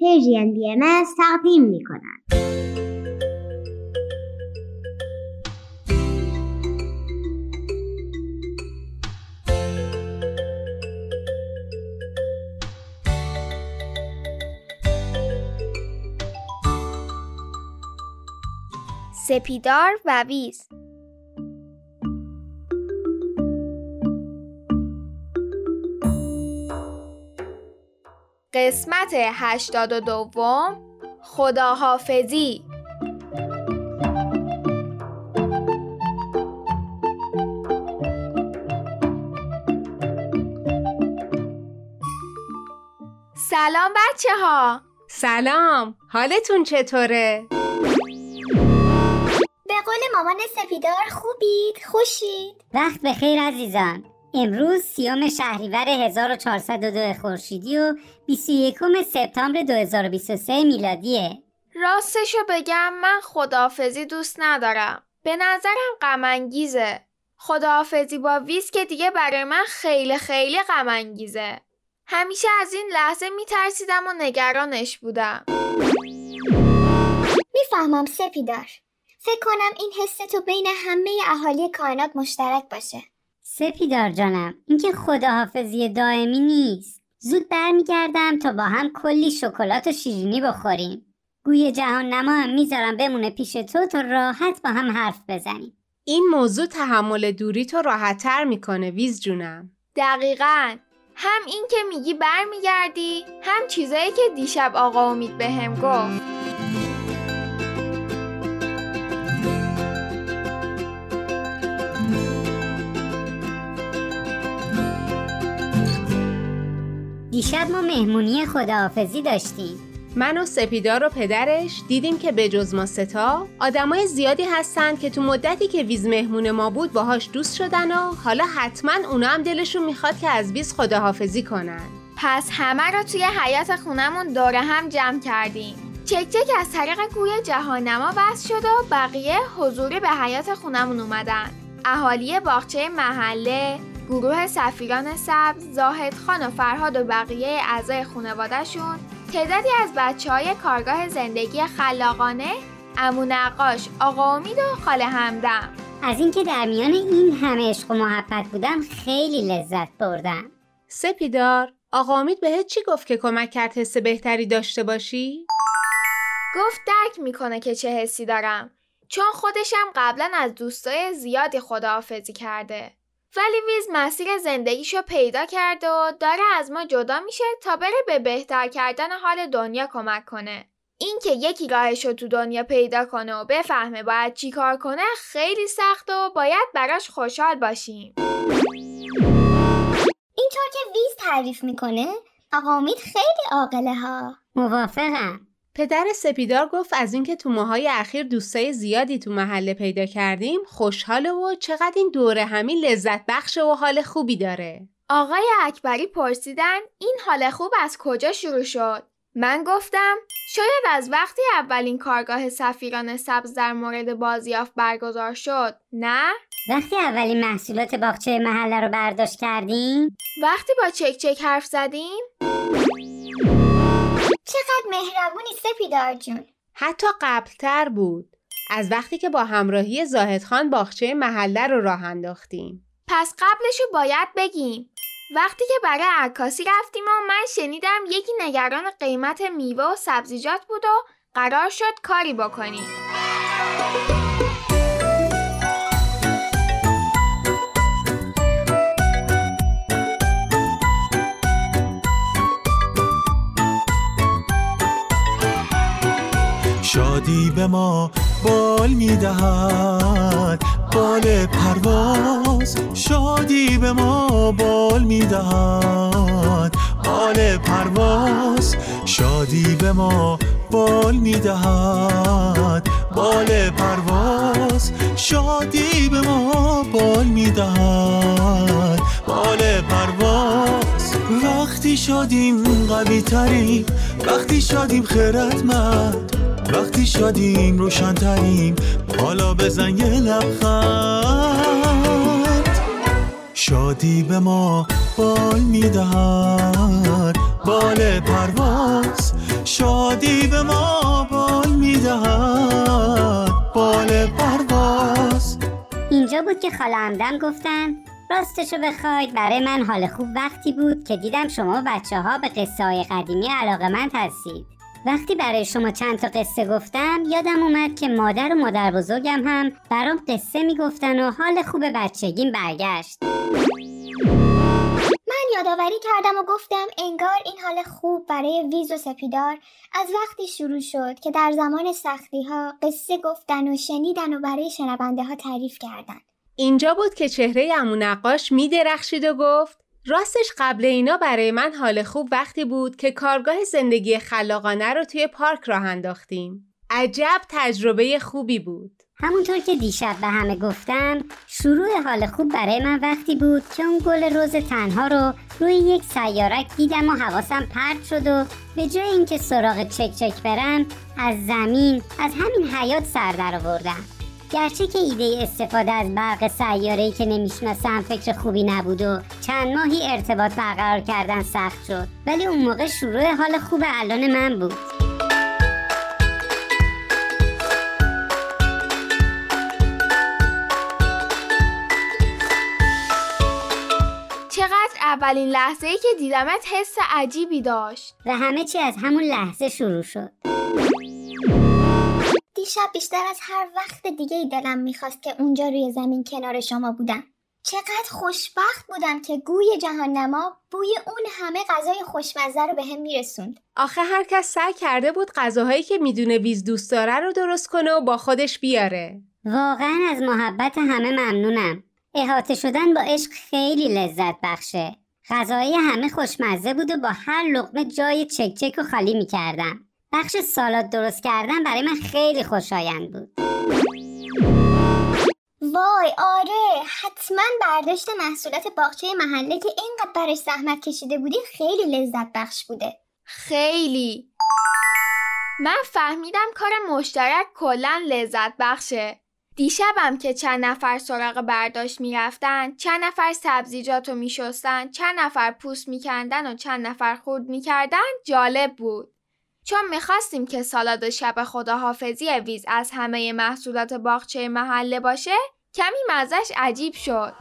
پرژین بی ام تقدیم می کند. سپیدار و ویز قسمت هشتاد و دوم خداحافظی. سلام بچه ها سلام. حالتون چطوره؟ به قول مامان سپیدار خوبید؟ خوشید؟ وقت بخیر عزیزان. امروز سیوم شهریور 1402 خورشیدی و 21 سپتامبر 2023 میلادیه. راستشو بگم من خداحافظی دوست ندارم. به نظرم غمانگیزه. خداحافظی با ویز که دیگه برای من خیلی خیلی غمانگیزه. همیشه از این لحظه میترسیدم و نگرانش بودم. می‌فهمم سپیدار. فکر کنم این حس تو بین همه اهالی کائنات مشترک باشه. سپیدار جانم اینکه خداحافظی دائمی نیست. زود برمیگردم تا با هم کلی شکلات و شیرینی بخوریم. گوی جهان نما هم می‌ذارم بمونه پیش تو تا راحت با هم حرف بزنیم. این موضوع تحمل دوری تو راحتتر می‌کنه ویز جونم. دقیقا. هم این که میگی برمیگردی هم چیزایی که دیشب آقا امید بهم گفت. دیشب ما مهمونی خداحافظی داشتیم. من و سپیدار و پدرش دیدیم که به جز ما ستا آدمای زیادی هستن که تو مدتی که ویز مهمون ما بود باهاش دوست شدن و حالا حتما اونا هم دلشون می‌خواد که از ویز خداحافظی کنن. پس همه رو توی حیات خونمون دور هم جمع کردیم. چک چک از طریق گوی جهانما بس شد و بقیه حضوری به حیات خونمون اومدن. اهالی باغچه محله گروه سفیران سبز، زاهد خان و فرهاد و بقیه اعضای خانوادهشون تعدادی از بچه های کارگاه زندگی خلاقانه امو نقاش، آقا امید و خاله همدم. از اینکه در میان این همه عشق و محبت بودم خیلی لذت بردم. سپیدار آقا امید بهت چی گفت که کمک کرد حس بهتری داشته باشی؟ گفت درک می‌کنه که چه حسی دارم چون خودشم قبلا از دوستای زیادی خداحافظی کرده. ولی ویز مسیر زندگیشو پیدا کرده و داره از ما جدا میشه تا بره به بهتر کردن حال دنیا کمک کنه. اینکه یکی راهشو تو دنیا پیدا کنه و بفهمه باید چی کار کنه خیلی سخت و باید براش خوشحال باشیم. اینطور که ویز تعریف می‌کنه آقا امید خیلی عاقله ها. موافقم. پدر سپیدار گفت از اینکه تو ماهای اخیر دوستای زیادی تو محله پیدا کردیم خوشحاله و چقدر این دوره همین لذت بخش و حال خوبی داره. آقای اکبری پرسیدن این حال خوب از کجا شروع شد؟ من گفتم شاید از وقتی اولین کارگاه سفیران سبز در مورد بازیافت برگزار شد نه؟ وقتی اولین محصولات باغچه محله رو برداشت کردیم؟ وقتی با چک چک حرف زدیم؟ چقدر مهربونی سپیدار جون. حتی قبلتر بود. از وقتی که با همراهی زاهد خان باغچه محله رو راه انداختیم. پس قبلشو باید بگیم. وقتی که برای عکاسی رفتیم و من شنیدم یکی نگران قیمت میوه و سبزیجات بود و قرار شد کاری بکنیم. شادی به ما بال می‌دهد. بال پرواز شادی به ما بال می‌دهد. بال پرواز شادی به ما بال می‌دهد. بال پرواز شادی به ما بال می‌دهد. بال پرواز وقتی شادیم قوی تریم وقتی شادیم خیرتمند وقتی شدیم روشن تریم حالا بزن یه لبخند. شادی به ما بال می‌دهد بال پرواز. شادی به ما بال می‌دهد بال پرواز. اینجا بود که خاله همدم گفتن راستشو بخواید. برای من حال خوب وقتی بود که دیدم شما بچه ها به قصه های قدیمی علاقه هستید وقتی برای شما چند تا قصه گفتم یادم اومد که مادر و مادر بزرگم هم برام قصه می‌گفتن و حال خوب بچگیم برگشت. من یادآوری کردم و گفتم انگار این حال خوب برای ویز و سپیدار از وقتی شروع شد که در زمان سختی ها قصه گفتن و شنیدن و برای شنونده ها تعریف کردن. اینجا بود که چهره امو نقاش می درخشید و گفت راستش قبل اینا برای من حال خوب وقتی بود که کارگاه زندگی خلاقانه رو توی پارک راه انداختیم. عجب تجربه خوبی بود. همونطور که دیشب به همه گفتم شروع حال خوب برای من وقتی بود که اون گل روز تنها رو روی یک سیارک دیدم و حواسم پرت شد و به جای اینکه سراغ چک چک برم از زمین از همین حیات سر در آوردم گرچه که ایده استفاده از برق سیاره‌ای که نمی‌شناسم فکر خوبی نبود و چند ماهی ارتباط برقرار کردن سخت شد ولی اون موقع شروع حال خوب الان من بود. چقدر اولین لحظه ای که دیدمت حس عجیبی داشت. و همه چی از همون لحظه شروع شد. دیشب بیشتر از هر وقت دیگه ای دلم می‌خواست که اونجا روی زمین کنار شما بودم. چقدر خوشبخت بودم که گوی جهان نما بوی اون همه غذای خوشمزه رو به هم میرسوند. آخه هر کس سعی کرده بود غذاهایی که می‌دونه ویز دوست داره رو درست کنه و با خودش بیاره. واقعا از محبت همه ممنونم. احاطه شدن با عشق خیلی لذت بخشه. غذای همه خوشمزه بود و با هر لقمه جای چک چک و خالی می‌کردم. بخش سالاد درست کردن برای من خیلی خوشایند بود. وای آره. حتما برداشت محصولات باغچه محله که اینقدر برش زحمت کشیده بودی خیلی لذت بخش بوده. خیلی. من فهمیدم کار مشترک کلا لذت بخشه. دیشبم که چند نفر سراغ برداشت می‌رفتن چند نفر سبزیجات رو میشستن چند نفر پوست میکندن و چند نفر خورد می‌کردن جالب بود. چون می‌خواستیم که سالاد شب خداحافظی ویز از همه محصولات باغچه محله باشه کمی مزش عجیب شد.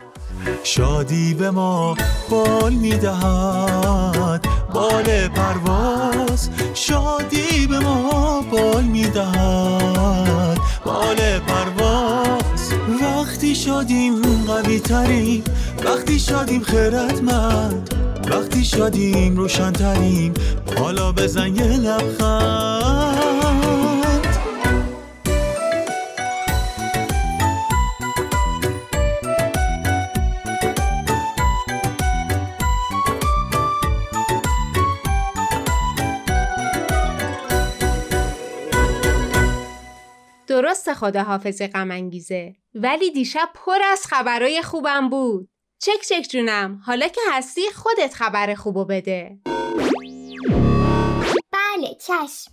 شادی به ما بال می‌دهد بال پرواز. شادی به ما بال می‌دهد بال پرواز. وقتی شادیم قوی تریم وقتی شادیم خیرتمند وقتی شادیم روشنتریم حالا بزن یه لبخند درست خداحافظ غم انگیزه ولی دیشب پر از خبرای خوبم بود. چک چک جونم. حالا که هستی خودت خبر خوبو بده. بله چشم.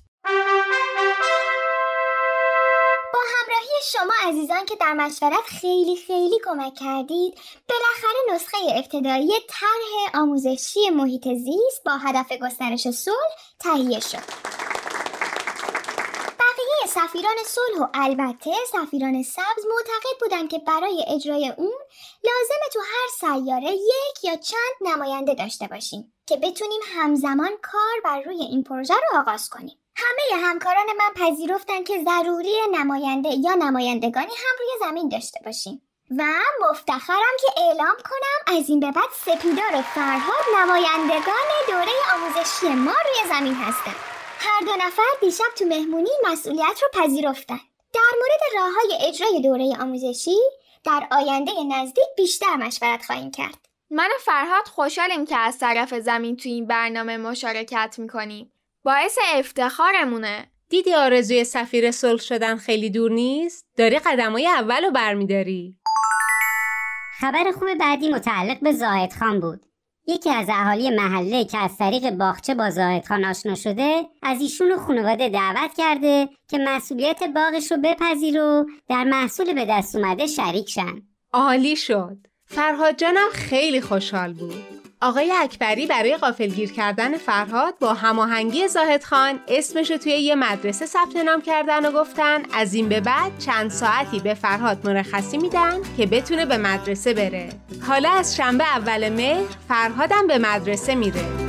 با همراهی شما عزیزان که در مشورت خیلی خیلی کمک کردید بالاخره نسخه ابتدایی طرح آموزشی محیط زیست با هدف گسترش صلح تهیه شد. سفیران صلح و البته سفیران سبز معتقد بودند که برای اجرای اون لازمه تو هر سیاره یک یا چند نماینده داشته باشیم که بتونیم همزمان کار بر روی این پروژه رو آغاز کنیم. همه همکاران من پذیرفتن که ضروری نماینده یا نمایندگانی هم روی زمین داشته باشیم. و مفتخرم که اعلام کنم از این به بعد سپیدار و فرهاد نمایندگان دوره آموزشی ما روی زمین هستند. هر دو نفر دیشب تو مهمونی مسئولیت رو پذیرفتن. در مورد راه های اجرای دوره آموزشی در آینده نزدیک بیشتر مشورت خواهیم کرد. من و فرهاد خوشحالیم که از طرف زمین تو این برنامه مشارکت می‌کنیم. باعث افتخارمونه. دیدی آرزوی سفیر صلح شدن خیلی دور نیست؟ داری قدمای اول رو برمیداری. خبر خوب بعدی متعلق به زاهد خان بود. یکی از اهالی محله که از طریق باغچه با زاهد خان آشنا شده از ایشون و خانواده دعوت کرده که مسئولیت باغش رو بپذیر و در محصول به دست اومده شریک شن عالی شد. فرهاد جانم خیلی خوشحال بود. آقای اکبری برای قافلگیر کردن فرهاد با هماهنگی زاهد خان اسمش رو توی یه مدرسه ثبت نام کردن و گفتن. از این به بعد چند ساعتی به فرهاد مرخصی میدن که بتونه به مدرسه بره. حالا از شنبه اول مهر فرهادم به مدرسه میره.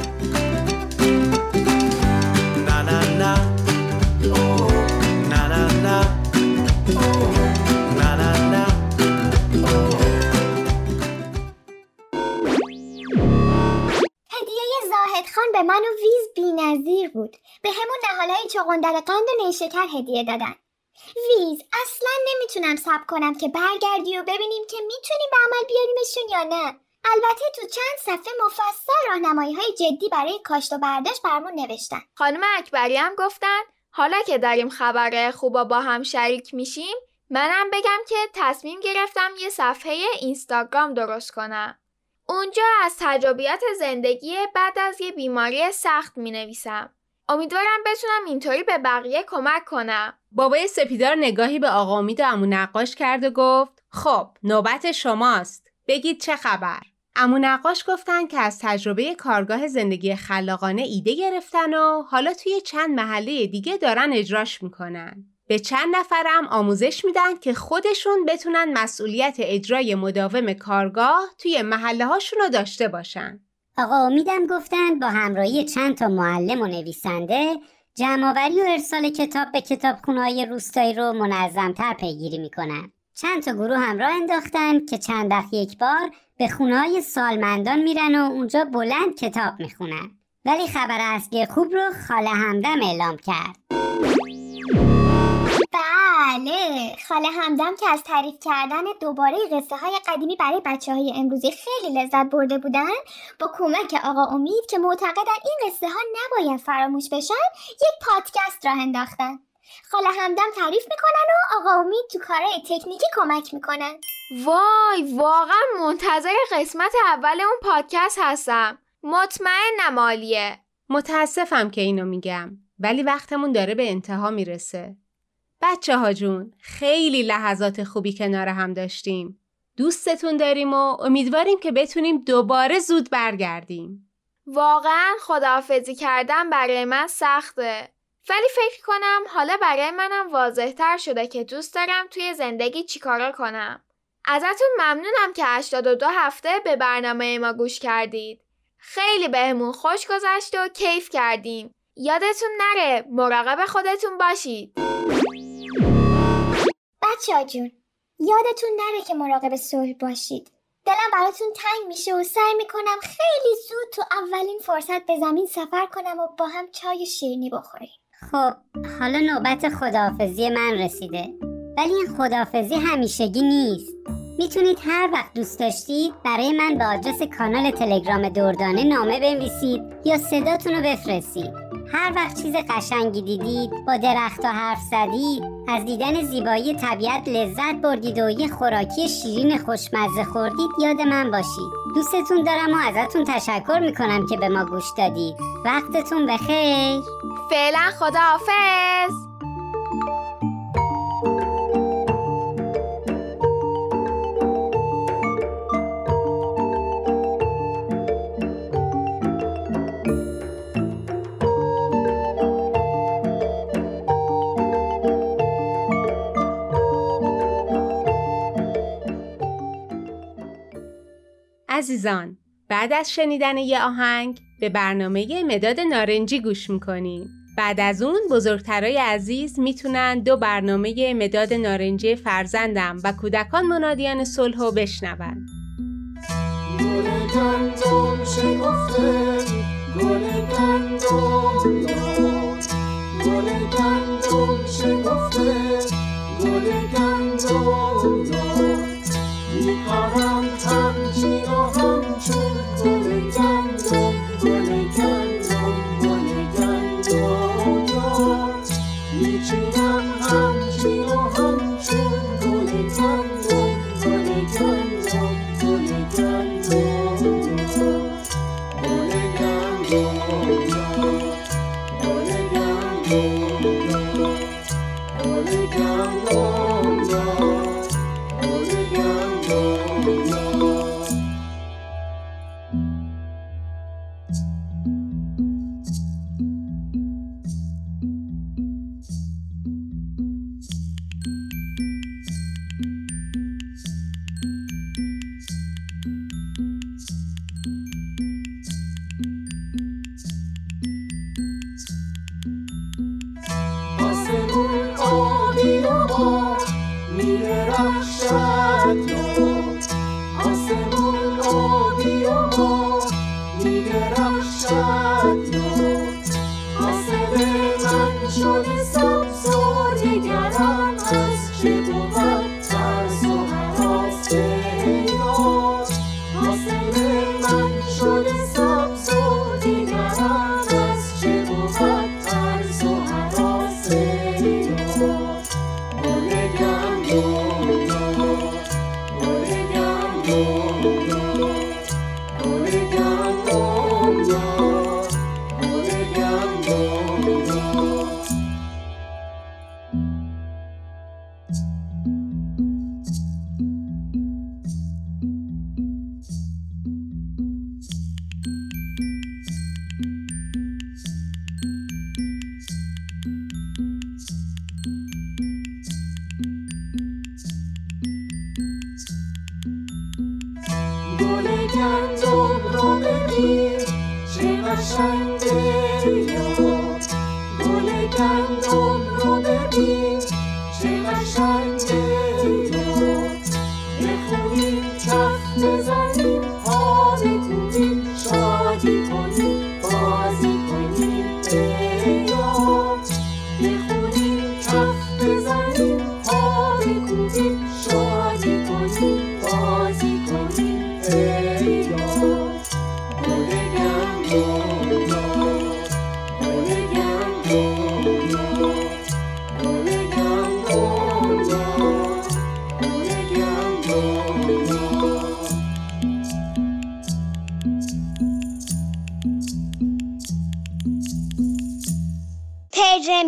به من و ویز بینظیر بود. به همون نهالای چغندر قند و نیشکر هدیه دادن. ویز اصلا نمی‌تونم سب کنم که برگردی و ببینیم که می‌تونیم به عمل بیاریمشون یا نه. البته تو چند صفحه مفصل راهنمایی های جدی برای کاشت و برداشت برمون نوشتن. خانم اکبری هم گفتن حالا که داریم خبر خوبا با هم شریک میشیم منم بگم که تصمیم گرفتم یه صفحه اینستاگرام درست کنم. اونجا از تجربیات زندگی بعد از یه بیماری سخت می نویسم. امیدوارم بتونم اینطوری به بقیه کمک کنم. بابای سپیدار نگاهی به آقا امید و امو نقاش کرد و گفت خب نوبت شماست. بگید چه خبر؟ امو نقاش گفتن که از تجربه کارگاه زندگی خلاقانه ایده گرفتن و حالا توی چند محله دیگه دارن اجراش می‌کنن. به چند نفرم آموزش میدن که خودشون بتونن مسئولیت اجرای مداوم کارگاه توی محله هاشون رو داشته باشن. آقا امیدم گفتن با همراهی چند تا معلم و نویسنده جمعآوری و ارسال کتاب به کتابخونه‌های روستایی رو منظمتر پیگیری می‌کنن. چند تا گروه همراه را انداختن که چند وقت یک بار به خونه های سالمندان میرن و اونجا بلند کتاب می‌خونن. ولی خبر اصلی خوب رو خاله همدم اعلام کرد. بله. خاله همدم که از تعریف کردن دوباره قصه های قدیمی برای بچه های امروزی خیلی لذت برده بودن با کمک آقا امید که معتقدن این قصه ها نباید فراموش بشن یک پادکست راه انداختن. خاله همدم تعریف می‌کنن و آقا امید تو کارهای تکنیکی کمک می‌کنن. وای واقعا منتظر قسمت اول اون پادکست هستم. مطمئن عالیه. متاسفم که اینو میگم ولی وقتمون داره به انتها می‌رسه. بچه ها جون خیلی لحظات خوبی کنار هم داشتیم. دوستتون داریم و امیدواریم که بتونیم دوباره زود برگردیم. واقعا خداحافظی کردن برای من سخته. ولی فکر کنم حالا برای منم واضحتر شده که دوست دارم توی زندگی چیکارا کنم. ازتون ممنونم که 82 هفته به برنامه ما گوش کردید. خیلی بهمون خوش گذشت و کیف کردیم. یادتون نره مراقب خودتون باشید. بچه ها یادتون نره که مراقب صلح باشید. دلم براتون تنگ میشه و سعی می‌کنم خیلی زود تو اولین فرصت به زمین سفر کنم و با هم چای شیرینی بخوریم. خب حالا نوبت خداحافظی من رسیده. ولی این خداحافظی همیشگی نیست. می‌تونید هر وقت دوست داشتید برای من به آدرس کانال تلگرام دردانه نامه بنویسید یا صداتون رو بفرستید. هر وقت چیز قشنگی دیدید با درخت و حرف زدید از دیدن زیبایی طبیعت لذت بردید و یه خوراکی شیرین خوشمزه خوردید یاد من باشید. دوستتون دارم و ازتون تشکر می‌کنم که به ما گوش دادید. وقتتون بخیر. فعلا خداحافظ. عزیزان بعد از شنیدن یه آهنگ به برنامه مداد نارنجی گوش می‌کنیم. بعد از اون بزرگترای عزیز می‌تونن دو برنامه مداد نارنجی فرزندم و کودکان منادیان صلح بشنون. گل گندم 이 바람 잠시 너 한줄 젖을 자 نور حاصل من شده سبز و دیگران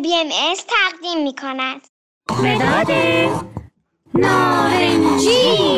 بی ام اس تقدیم می کند مداد نارنجی.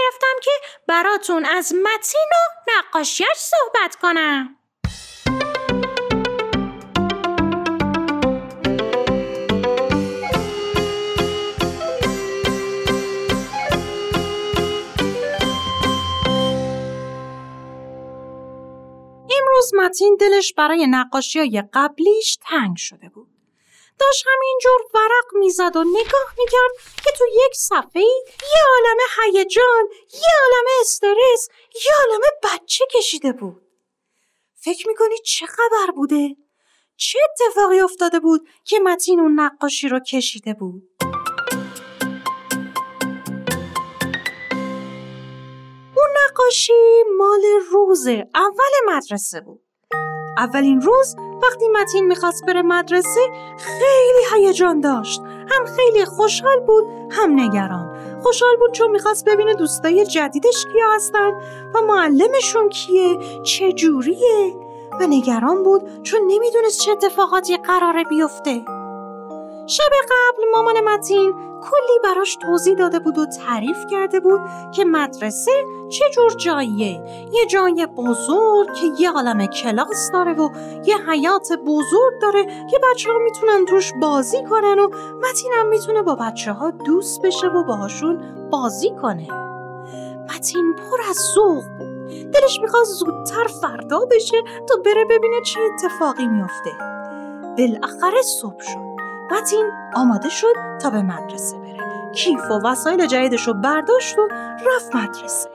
گرفتم که براتون از متین و نقاشیش صحبت کنم امروز متین دلش برای نقاشی های قبلیش تنگ شده بود. داشت همینجور ورق می‌زد و نگاه می‌کرد که تو یک صفحه یه عالمه هیجان، یه عالمه استرس، یه عالمه بچه کشیده بود. فکر می‌کنی چه خبر بوده؟ چه اتفاقی افتاده بود که متین اون نقاشی رو کشیده بود؟ اون نقاشی مال روز اول مدرسه بود. اولین روز وقتی متین می‌خواست بره مدرسه خیلی هیجان داشت. هم خیلی خوشحال بود هم نگران. خوشحال بود چون می‌خواست ببینه دوستای جدیدش کیا هستن و معلمشون کیه چه جوریه و نگران بود چون نمی‌دونست چه اتفاقاتی قراره بیفته. شب قبل مامان متین کلی براش توضیح داده بود و تعریف کرده بود که مدرسه چه جور جاییه. یه جای بزرگ که یه عالم کلاس داره و یه حیات بزرگ داره که بچه ها می‌تونن توش بازی کنن و متین هم می‌تونه با بچه ها دوست بشه و باهاشون بازی کنه. متین پر از ذوق بود. دلش می‌خواد زودتر فردا بشه تا بره ببینه چه اتفاقی میافته. بالاخره صبح شد. متین آماده شد تا به مدرسه بره. کیف و وسایل جدیدش رو برداشت و رفت مدرسه.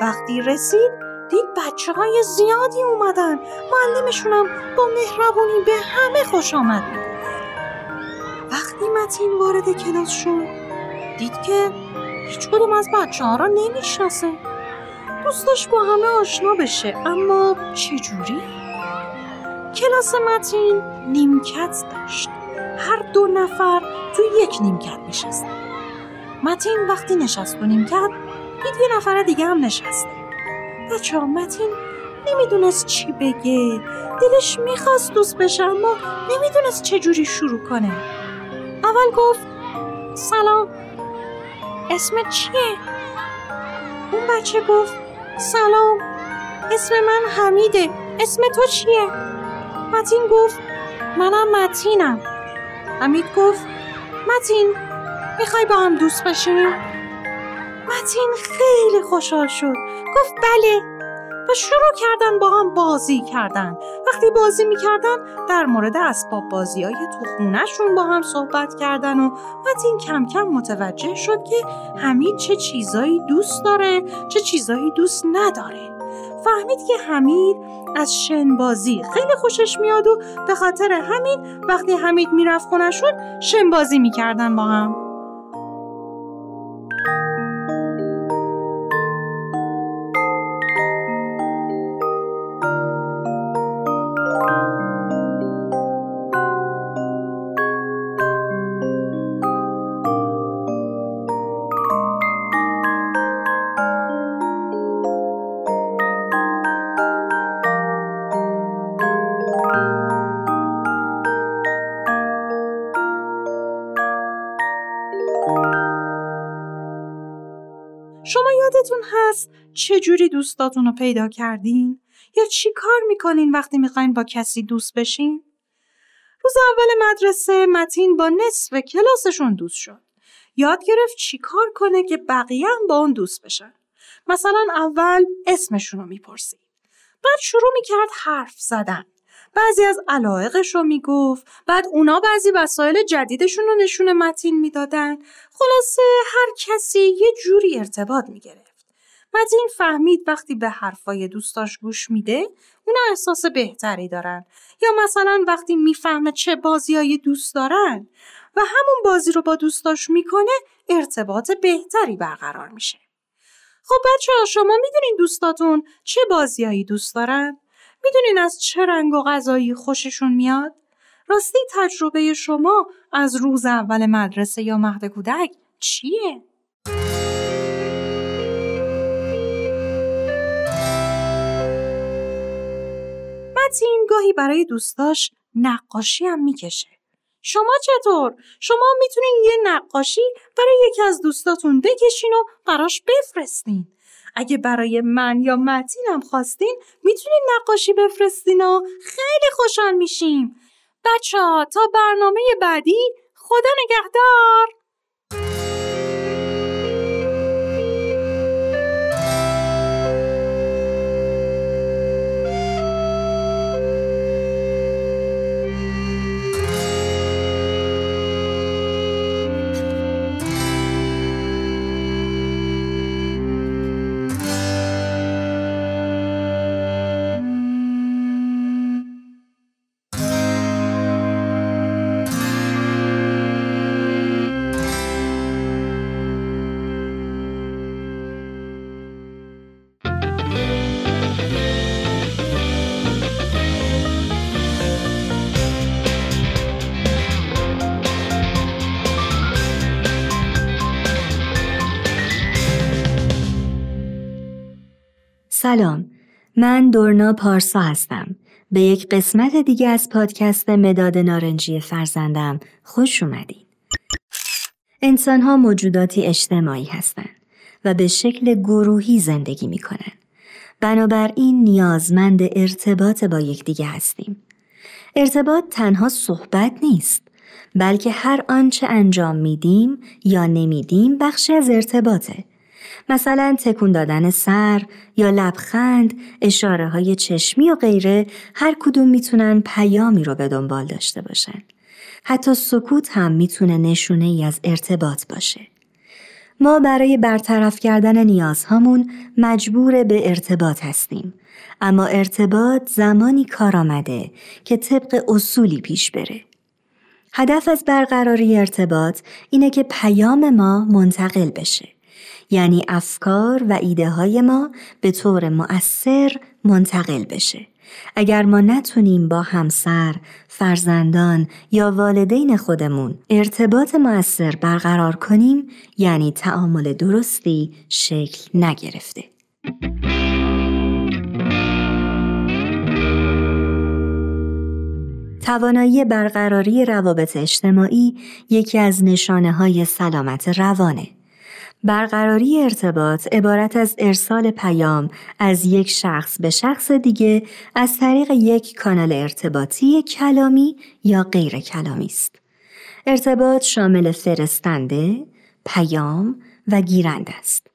وقتی رسید دید بچه های زیادی اومدن. معلمشونم با مهربونی به همه خوش آمد. وقتی متین وارد کلاس شد دید که هیچ کدوم از بچه ها را نمی‌شناسه. دوست داشت با همه آشنا بشه اما چجوری؟ کلاس متین نیمکت داشت. هر دو نفر توی یک نیمکت نشستن. متین وقتی نشست تو نیمکت دید یه نفر دیگه هم نشسته. بچه ها متین نمی‌دونست چی بگه. دلش می‌خواست دوست بشه اما نمی‌دونست چجوری شروع کنه. اول گفت سلام اسم چیه؟ اون بچه گفت سلام. اسم من حمیده. اسم تو چیه؟ متین گفت منم متینم. حمید گفت متین می‌خوای با هم دوست بشیم؟ متین خیلی خوشحال شد. گفت بله. و شروع کردن با هم بازی کردن. وقتی بازی می‌کردن در مورد اسباب بازی های تو با هم صحبت کردن و متین کم کم متوجه شد که حمید چه چیزایی دوست داره چه چیزایی دوست نداره. فهمید که حمید از شن بازی خیلی خوشش میاد و به خاطر همین وقتی حمید می‌رفت خونشون شن بازی می‌کردن با هم. یادتون هست چجوری دوستاتون رو پیدا کردین؟ یا چی کار می‌کنین وقتی می‌خواین با کسی دوست بشین؟ روز اول مدرسه متین با نصف کلاسشون دوست شد. یاد گرفت چی کار کنه که بقیه هم با اون دوست بشن. مثلا اول اسمشون رو می‌پرسید. بعد شروع می‌کرد حرف زدن. بعضی از علایقش رو می‌گفت بعد اونا بعضی وسایل جدیدشون رو نشون متین می‌دادن خلاصه هر کسی یه جوری ارتباط می‌گرفت متین فهمید وقتی به حرفای دوستاش گوش میده اونا احساس بهتری دارن یا مثلا وقتی می‌فهمه چه بازیایی دوست دارن و همون بازی رو با دوستاش می‌کنه ارتباط بهتری برقرار میشه خب بچه ها شما می‌دونین دوستاتون چه بازیایی دوست دارن؟ می‌دونین از چه رنگ و غذایی خوششون میاد؟ راستی تجربه شما از روز اول مدرسه یا مهد کودک چیه؟ متین گاهی برای دوستاش نقاشی هم می‌کشه. شما چطور؟ شما می‌تونین یه نقاشی برای یکی از دوستاتون بکشین و براش بفرستین. اگه برای من یا متینم خواستین می‌تونین نقاشی بفرستین و خیلی خوشحال میشیم. بچه ها تا برنامه بعدی خدا نگهدار سلام. من دورنا پارسا هستم. به یک قسمت دیگه از پادکست مداد نارنجی فرزندم خوش اومدین. انسان ها موجوداتی اجتماعی هستند و به شکل گروهی زندگی می‌کنن. بنابراین نیازمند ارتباط با یکدیگه هستیم. ارتباط تنها صحبت نیست بلکه هر آنچه انجام میدیم یا نمیدیم بخشی از ارتباطه. مثلا تکون دادن سر یا لبخند، اشاره های چشمی و غیره هر کدوم می‌تونن پیامی رو به دنبال داشته باشن. حتی سکوت هم می‌تونه نشونه ای از ارتباط باشه. ما برای برطرف کردن نیازهامون مجبور به ارتباط هستیم. اما ارتباط زمانی کار آمده که طبق اصولی پیش بره. هدف از برقراری ارتباط اینه که پیام ما منتقل بشه. یعنی افکار و ایده های ما به طور مؤثر منتقل بشه. اگر ما نتونیم با همسر، فرزندان یا والدین خودمون ارتباط مؤثر برقرار کنیم یعنی تعامل درستی شکل نگرفته. توانایی برقراری روابط اجتماعی یکی از نشانه های سلامت روانه. برقراری ارتباط عبارت از ارسال پیام از یک شخص به شخص دیگه از طریق یک کانال ارتباطی کلامی یا غیر کلامی است. ارتباط شامل فرستنده، پیام و گیرنده است.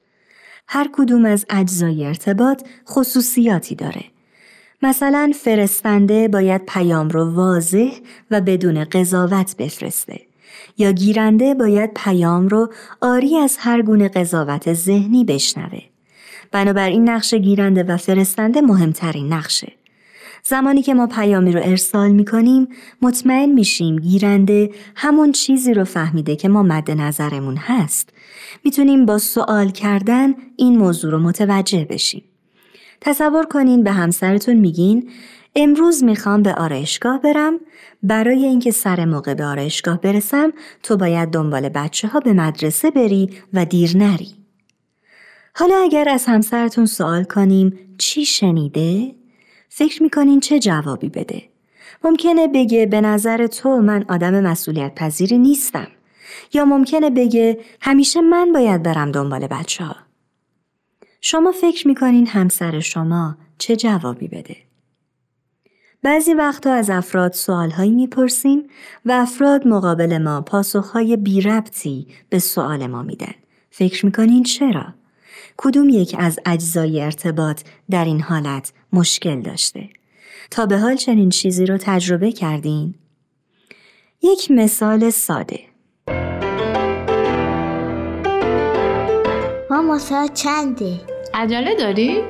هر کدوم از اجزای ارتباط خصوصیاتی داره. مثلا فرستنده باید پیام رو واضح و بدون قضاوت بفرسته. یا گیرنده باید پیام رو آری از هر گونه قضاوت ذهنی بشنوه. بنابراین نقش گیرنده و فرستنده مهمترین نقشه. زمانی که ما پیامی رو ارسال می کنیم مطمئن میشیم گیرنده همون چیزی رو فهمیده که ما مد نظرمون هست. می‌تونیم با سوال کردن این موضوع رو متوجه بشیم. تصور کنین به همسرتون میگین امروز می‌خوام به آرایشگاه برم برای اینکه سر موقع به آرایشگاه برسم تو باید دنبال بچه ها به مدرسه بری و دیر نری. حالا اگر از همسرتون سوال کنیم چی شنیده؟ فکر می‌کنین چه جوابی بده؟ ممکنه بگه به نظر تو من آدم مسئولیت پذیری نیستم. یا ممکنه بگه همیشه من باید برم دنبال بچه ها. شما فکر می‌کنین همسر شما چه جوابی بده؟ بعضی وقتا از افراد سوالهایی می‌پرسیم و افراد مقابل ما پاسخهای بی ربطی به سوال ما میدن. فکر می‌کنین چرا؟ کدوم یک از اجزای ارتباط در این حالت مشکل داشته؟ تا به حال چنین چیزی رو تجربه کردین؟ یک مثال ساده ماما ساعت چنده؟ عجله داری؟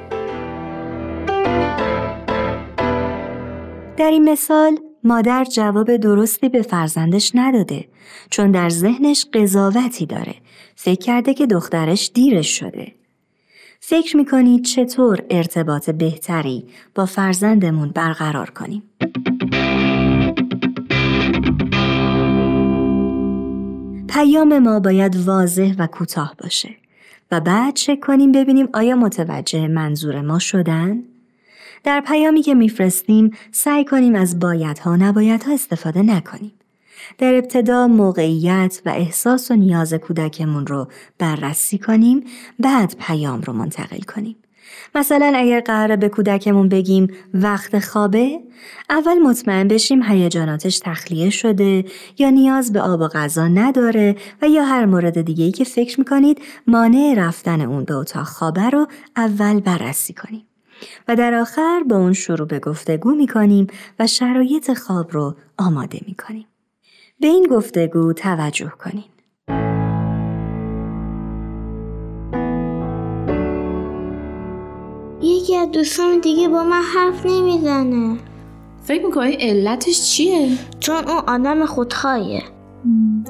در این مثال مادر جواب درستی به فرزندش نداده چون در ذهنش قضاوتی داره. فکر کرده که دخترش دیرش شده. فکر می‌کنید چطور ارتباط بهتری با فرزندمون برقرار کنیم؟ پیام ما باید واضح و کوتاه باشه. و بعد چک کنیم ببینیم آیا متوجه منظور ما شدن؟ در پیامی که میفرستیم سعی کنیم از بایدها و نبایدها استفاده نکنیم. در ابتدا موقعیت و احساس و نیاز کودکمون رو بررسی کنیم بعد پیام رو منتقل کنیم. مثلا اگر قراره به کودکمون بگیم وقت خوابه اول مطمئن بشیم هیجاناتش تخلیه شده یا نیاز به آب و غذا نداره و یا هر مورد دیگه ای که فکر می‌کنید مانع رفتن اون به اتاق خوابه رو اول بررسی کنیم. و در آخر با اون شروع به گفتگو می کنیم و شرایط خواب رو آماده می کنیم. به این گفتگو توجه کنیم. یکی از دوستان دیگه با من حرف نمی‌زنه. فکر می‌کنی علتش چیه؟ چون اون آدم خودخواهیه.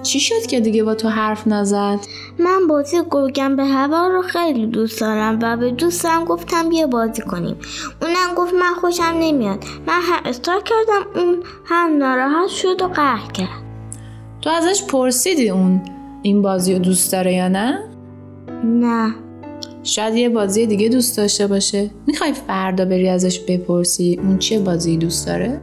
چی شد که دیگه با تو حرف نزد؟ من بازی گرگم به هوا رو خیلی دوست دارم و به دوستم گفتم بیا بازی کنیم. اونم گفت من خوشم نمیاد. من هم اصرار کردم اون هم ناراحت شد و قهر کرد. تو ازش پرسیدی اون این بازی رو دوست داره یا نه؟ نه. شاید یه بازی دیگه دوست داشته باشه می‌خوای فردا بری ازش بپرسی اون چه بازی دوست داره؟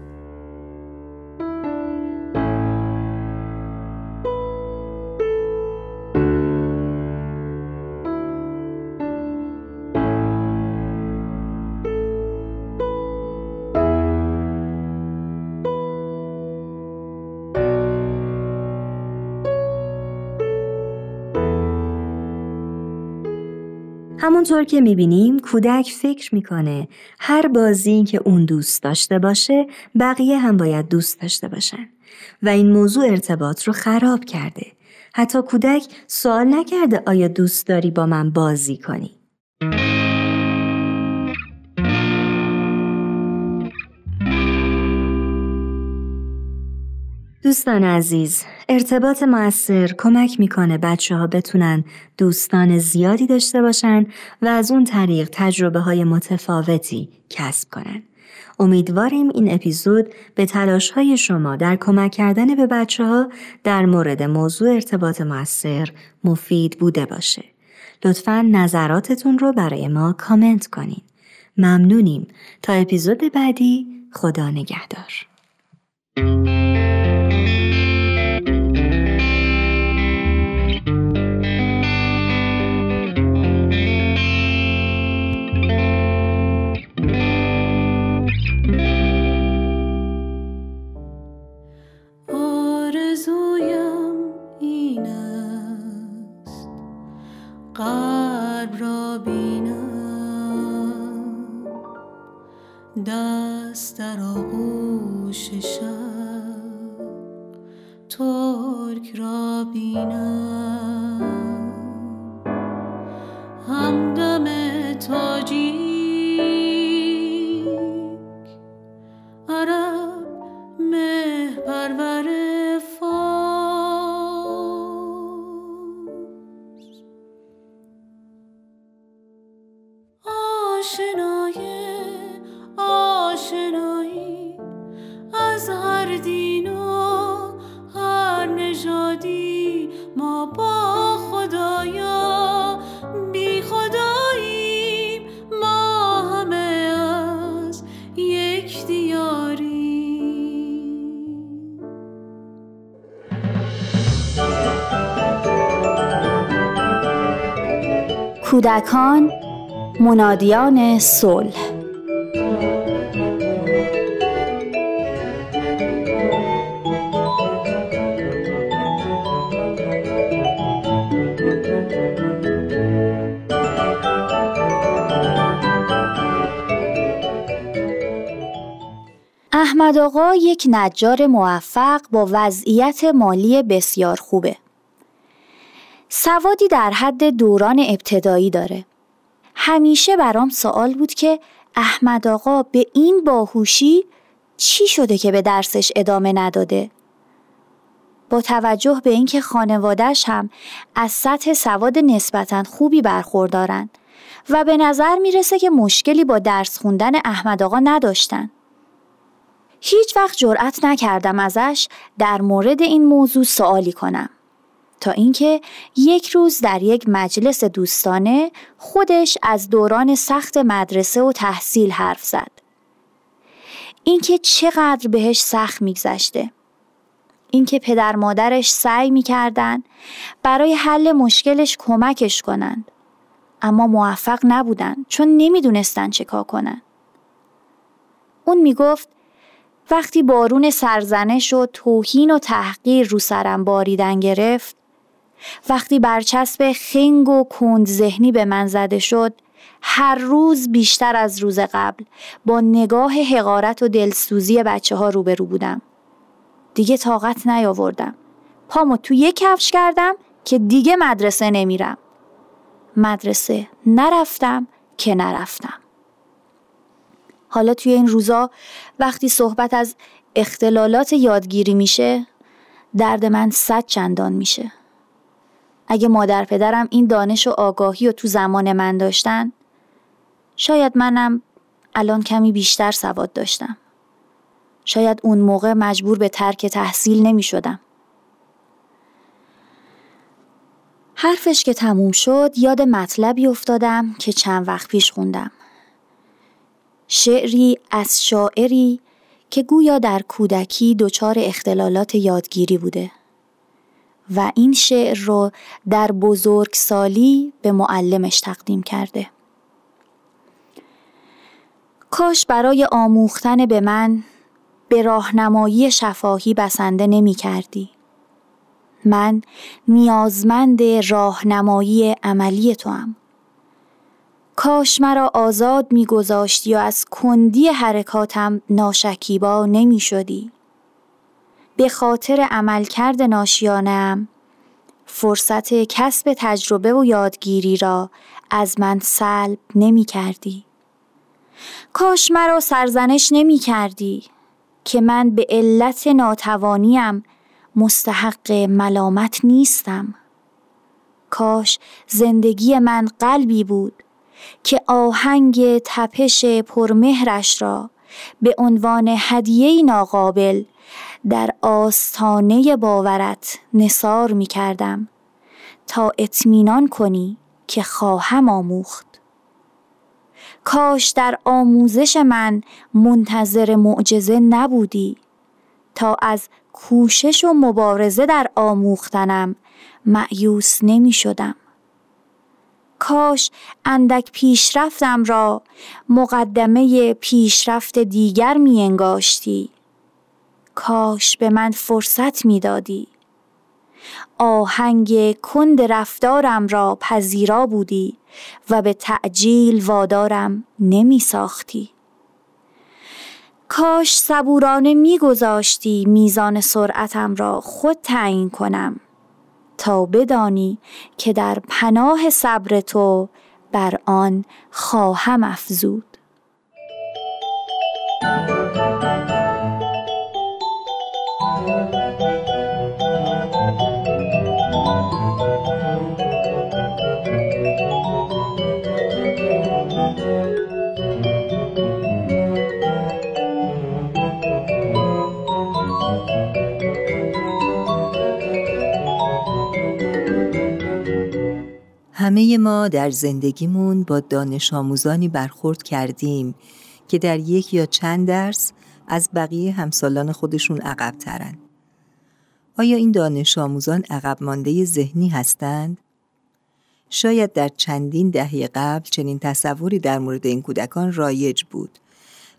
همونطور که می‌بینیم کودک فکر می‌کنه هر بازی که اون دوست داشته باشه بقیه هم باید دوست داشته باشن و این موضوع ارتباط رو خراب کرده. حتی کودک سوال نکرده آیا دوست داری با من بازی کنی؟ دوستان عزیز ارتباط موثر کمک می‌کنه بچه ها بتونن دوستان زیادی داشته باشن و از اون طریق تجربه های متفاوتی کسب کنن. امیدواریم این اپیزود به تلاش های شما در کمک کردن به بچه ها در مورد موضوع ارتباط موثر مفید بوده باشه. لطفا نظراتتون رو برای ما کامنت کنین. ممنونیم تا اپیزود بعدی خدا نگهدار. Música کودکان منادیان صلح احمد آقا یک نجار موفق با وضعیت مالی بسیار خوبه. سوادی در حد دوران ابتدایی داره. همیشه برام سوال بود که احمد آقا به این باهوشی چی شده که به درسش ادامه نداده؟ با توجه به اینکه خانوادهش هم از سطح سواد نسبتا خوبی برخوردارن و به نظر می‌رسه که مشکلی با درس خوندن احمد آقا نداشتن. هیچ وقت جرأت نکردم ازش در مورد این موضوع سوالی کنم. تا اینکه یک روز در یک مجلس دوستانه خودش از دوران سخت مدرسه و تحصیل حرف زد. اینکه چقدر بهش سخت میگذشته. اینکه پدر مادرش سعی می‌کردن برای حل مشکلش کمکش کنند. اما موفق نبودن چون نمی‌دونستن چه کار کنن. اون می‌گفت وقتی بارون سرزنش و توهین و تحقیر رو سرم باریدن گرفت وقتی برچسب خنگ و کند ذهنی به من زده شد هر روز بیشتر از روز قبل با نگاه حقارت و دلسوزی بچه ها روبرو بودم. دیگه طاقت نیاوردم. پامو تو یک کفش کردم که دیگه مدرسه نمیرم. مدرسه نرفتم که نرفتم. حالا توی این روزا وقتی صحبت از اختلالات یادگیری میشه درد من صد چندان میشه. اگه مادر پدرم این دانش و آگاهی رو تو زمان من داشتن شاید منم الان کمی بیشتر سواد داشتم شاید اون موقع مجبور به ترک تحصیل نمی شدم. حرفش که تموم شد یاد مطلبی افتادم که چند وقت پیش خوندم. شعری از شاعری که گویا در کودکی دچار اختلالات یادگیری بوده و این شعر رو در بزرگسالی به معلمش تقدیم کرده. کاش برای آموختن به من به راهنمایی شفاهی بسنده نمی کردی. من نیازمند راهنمایی عملی تو هم. کاش مرا آزاد می گذاشتی و از کندی حرکاتم ناشکیبا نمی شدی. به خاطر عملکرد ناشیانم فرصت کسب تجربه و یادگیری را از من سلب نمی کردی. کاش مرا سرزنش نمی کردی که من به علت ناتوانیم مستحق ملامت نیستم کاش زندگی من قلبی بود که آهنگ تپش پرمهرش را به عنوان هدیه ناقابل در آستانه باورت نصار می کردم تا اطمینان کنی که خواهم آموخت کاش در آموزش من منتظر معجزه نبودی تا از کوشش و مبارزه در آموختنم معیوس نمی شدم. کاش اندک پیشرفتم را مقدمه پیشرفت دیگر می انگاشتی. کاش به من فرصت می دادی. آهنگ کند رفتارم را پذیرا بودی و به تعجیل وادارم نمی ساختی. کاش صبورانه میگذاشتی میزان سرعتم را خود تعیین کنم تا بدانی که در پناه صبر تو بر آن خواهم افزود همه ما در زندگیمون با دانش آموزانی برخورد کردیم که در یک یا چند درس از بقیه همسالان خودشون عقب ترن. آیا این دانش آموزان عقب مانده ذهنی هستند؟ شاید در چندین دهه قبل چنین تصوری در مورد این کودکان رایج بود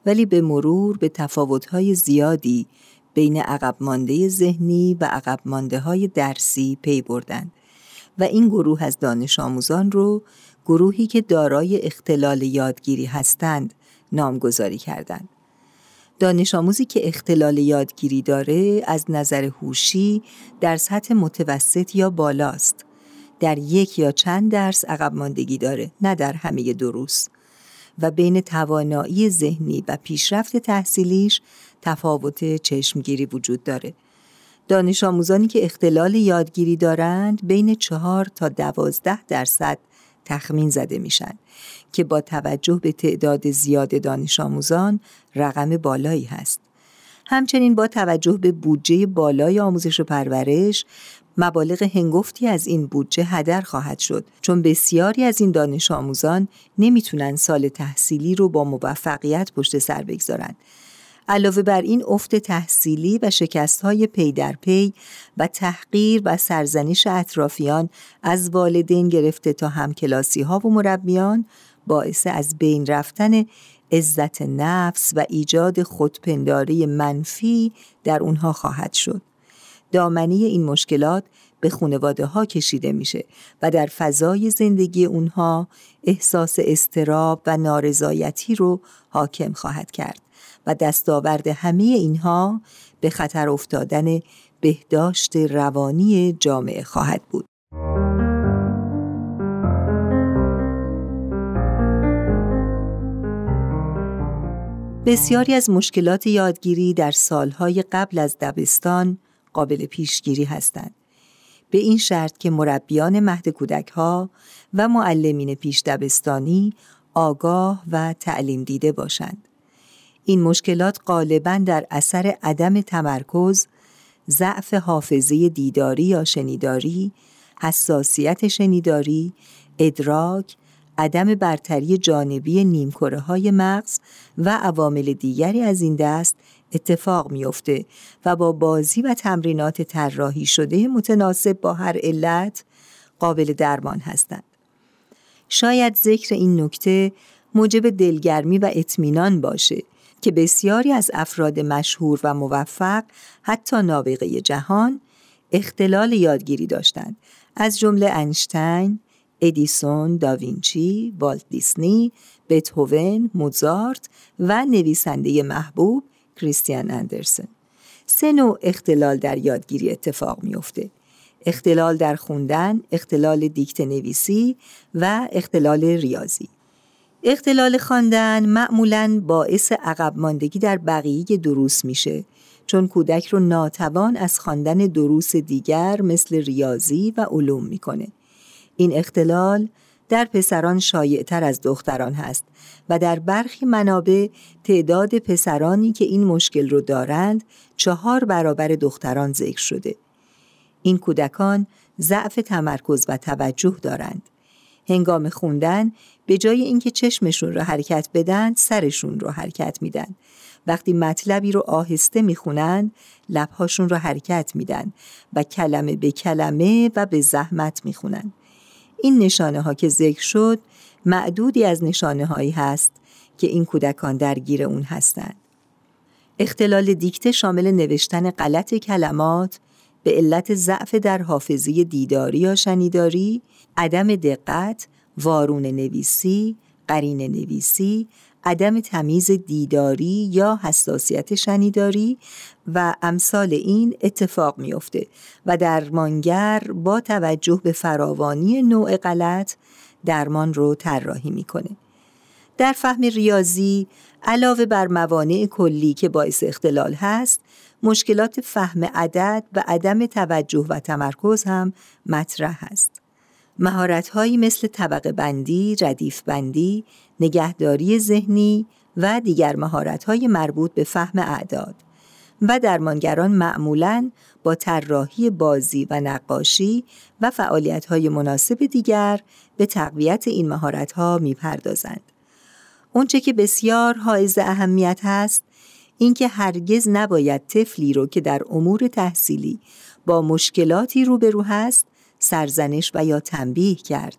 ولی به مرور به تفاوت‌های زیادی بین عقب مانده ذهنی و عقب مانده درسی پی بردند و این گروه از دانش آموزان رو گروهی که دارای اختلال یادگیری هستند نامگذاری کردند. دانش آموزی که اختلال یادگیری داره از نظر هوشی در سطح متوسط یا بالاست. در یک یا چند درس عقب ماندگی داره نه در همه دروس و بین توانایی ذهنی و پیشرفت تحصیلیش تفاوت چشمگیری وجود داره. دانش آموزانی که اختلال یادگیری دارند بین چهار تا دوازده درصد تخمین زده میشن که با توجه به تعداد زیاد دانش آموزان رقم بالایی هست. همچنین با توجه به بودجه بالای آموزش و پرورش مبالغ هنگفتی از این بودجه هدر خواهد شد چون بسیاری از این دانش آموزان نمی‌تونن سال تحصیلی رو با موفقیت پشت سر بگذارند علاوه بر این افت تحصیلی و شکست های پی در پی و تحقیر و سرزنش اطرافیان از والدین گرفته تا همکلاسی ها و مربیان باعث از بین رفتن عزت نفس و ایجاد خودپنداری منفی در اونها خواهد شد. دامنی این مشکلات به خانواده ها کشیده میشه و در فضای زندگی اونها احساس استراب و نارضایتی رو حاکم خواهد کرد. و دستاورد همه اینها به خطر افتادن بهداشت روانی جامعه خواهد بود. بسیاری از مشکلات یادگیری در سالهای قبل از دبستان قابل پیشگیری هستند. به این شرط که مربیان مهد کودک ها و معلمین پیش دبستانی آگاه و تعلیم دیده باشند. این مشکلات غالبا در اثر عدم تمرکز، ضعف حافظه دیداری یا شنیداری، حساسیت شنیداری، ادراک، عدم برتری جانبی نیمکره های مغز و عوامل دیگری از این دست اتفاق میافته و با بازی و تمرینات طراحی شده متناسب با هر علت قابل درمان هستند. شاید ذکر این نکته موجب دلگرمی و اطمینان باشه که بسیاری از افراد مشهور و موفق حتی نابغه جهان اختلال یادگیری داشتند از جمله انشتین، ادیسون، داوینچی، والت دیسنی، بتهوون، موزارت و نویسنده محبوب کریستیان اندرسن. سه نوع اختلال در یادگیری اتفاق میافته. اختلال در خوندن، اختلال دیکت نویسی و اختلال ریاضی. اختلال خواندن معمولا باعث عقب ماندگی در بقیه دروس میشه چون کودک رو ناتوان از خواندن دروس دیگر مثل ریاضی و علوم می‌کنه. این اختلال در پسران شایعتر از دختران هست و در برخی منابع تعداد پسرانی که این مشکل رو دارند چهار برابر دختران ذکر شده. این کودکان ضعف تمرکز و توجه دارند. هنگام خوندن به جای اینکه چشمشون رو حرکت بدن سرشون رو حرکت میدن وقتی مطلبی رو آهسته می‌خونند لبهاشون رو حرکت میدن و کلمه به کلمه و به زحمت می‌خونن این نشانه ها که ذکر شد معدودی از نشانه هایی هست که این کودکان درگیر اون هستند. اختلال دیکته شامل نوشتن غلط کلمات به علت ضعف در حافظه دیداری یا شنیداری، عدم دقت، وارون نویسی، قرین نویسی، عدم تمیز دیداری یا حساسیت شنیداری و امثال این اتفاق میافته و درمانگر با توجه به فراوانی نوع غلط درمان رو طراحی می‌کنه. در فهم ریاضی علاوه بر موانع کلی که باعث اختلال هست مشکلات فهم عدد و عدم توجه و تمرکز هم مطرح است. مهارت‌هایی مثل طبقه بندی، ردیف بندی، نگهداری ذهنی و دیگر مهارت‌های مربوط به فهم اعداد و درمانگران معمولاً با طراحی بازی و نقاشی و فعالیت‌های مناسب دیگر به تقویت این مهارت‌ها می‌پردازند. اونچه که بسیار حائز اهمیت هست اینکه هرگز نباید طفلی رو که در امور تحصیلی با مشکلاتی روبرو هست سرزنش و یا تنبیه کرد.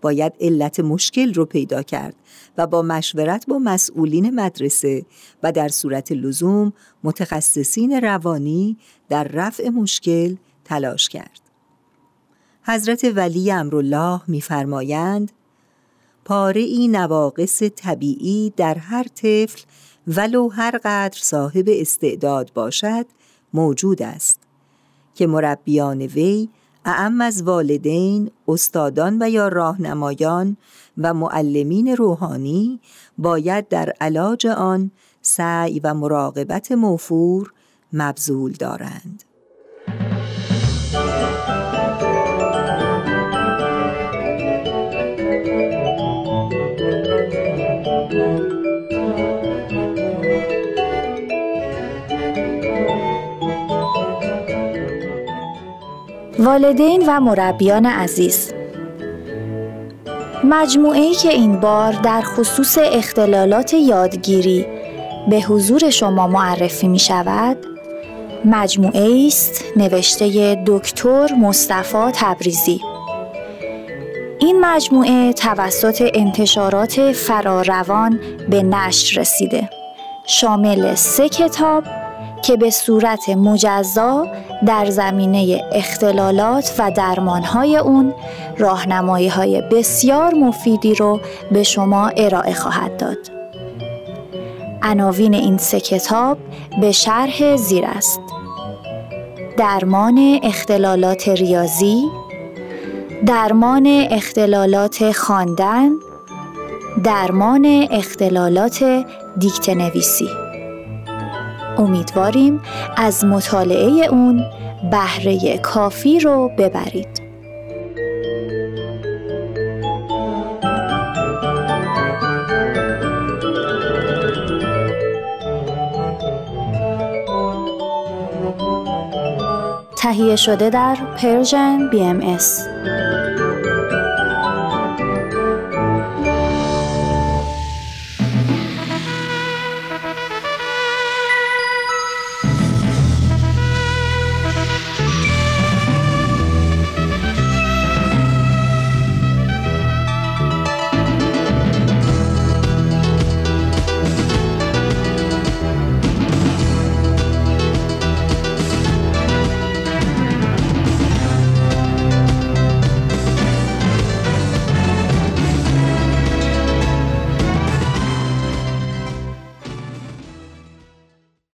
باید علت مشکل رو پیدا کرد و با مشورت با مسئولین مدرسه و در صورت لزوم متخصصین روانی در رفع مشکل تلاش کرد. حضرت ولی امرالله می‌فرمایند پاره ای نواقص طبیعی در هر طفل ولو هر قدر صاحب استعداد باشد موجود است که مربیان وی اعم از والدین، استادان و یا راهنمایان و معلمین روحانی باید در علاج آن سعی و مراقبت موفور مبذول دارند. والدین و مربیان عزیز. مجموعه ای که این بار در خصوص اختلالات یادگیری به حضور شما معرفی می شود مجموعه است نوشته دکتر مصطفی تبریزی. این مجموعه توسط انتشارات فراروان به نشر رسیده. شامل سه کتاب که به صورت مجزا در زمینه اختلالات و درمانهای اون راهنمایی های بسیار مفیدی رو به شما ارائه خواهد داد. عناوین این سه کتاب به شرح زیر است. درمان اختلالات ریاضی، درمان اختلالات خواندن، درمان اختلالات دیکته نویسی. امیدواریم از مطالعه اون بهره کافی رو ببرید. تهیه شده در پرژن BMS